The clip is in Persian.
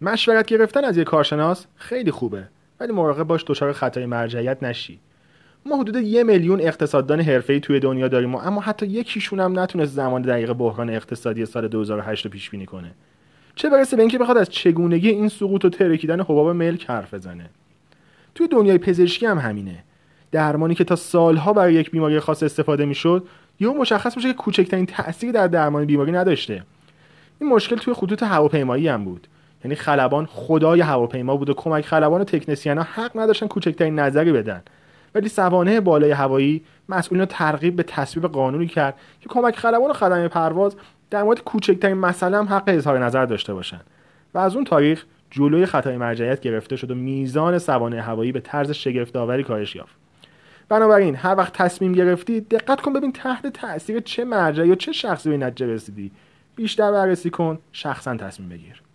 مشورت گرفتن از یک کارشناس خیلی خوبه ولی مراقب باش دچار خطای مرجعیت نشی. ما حدود یه میلیون اقتصاددان حرفه‌ای توی دنیا داریم و اما حتی یکیشون هم نتونست زمان دقیق بحران اقتصادی سال 2008 رو پیش بینی کنه. چه برسه به اینکه بخواد از چگونگی این سقوط و ترکیدن حباب ملک حرف بزنه. توی دنیای پزشکی هم همینه. درمانی که تا سالها برای یک بیماری خاص استفاده می‌شد یهو مشخص میشه که کوچکترین تأثیری در درمان بیماری نداشته. این مشکل توی خطوط هواپیمایی هم بود. یعنی خلبان خدای هواپیما بود و کمک خلبان و تکنسین ها حق نداشتن کوچکترین نظری بدن. ولی سوانه بالای هوایی مسئولین ترغیب به تصویب قانونی کرد که کمک خلبان و خدمه پرواز در مورد کوچکترین مسئله هم حق اظهار نظر داشته باشند و از اون تاریخ جلوی خطای مرجعیت گرفته شد و میزان سوانه هوایی به طرز شگفتآوری کاهش یافت. بنابراین هر وقت تصمیم گرفتی دقت کن ببین تحت تاثیر چه مرجعی یا چه شخصی به نتیجه رسیدی. بیشتر بررسی کن شخصا تصمیم بگیر.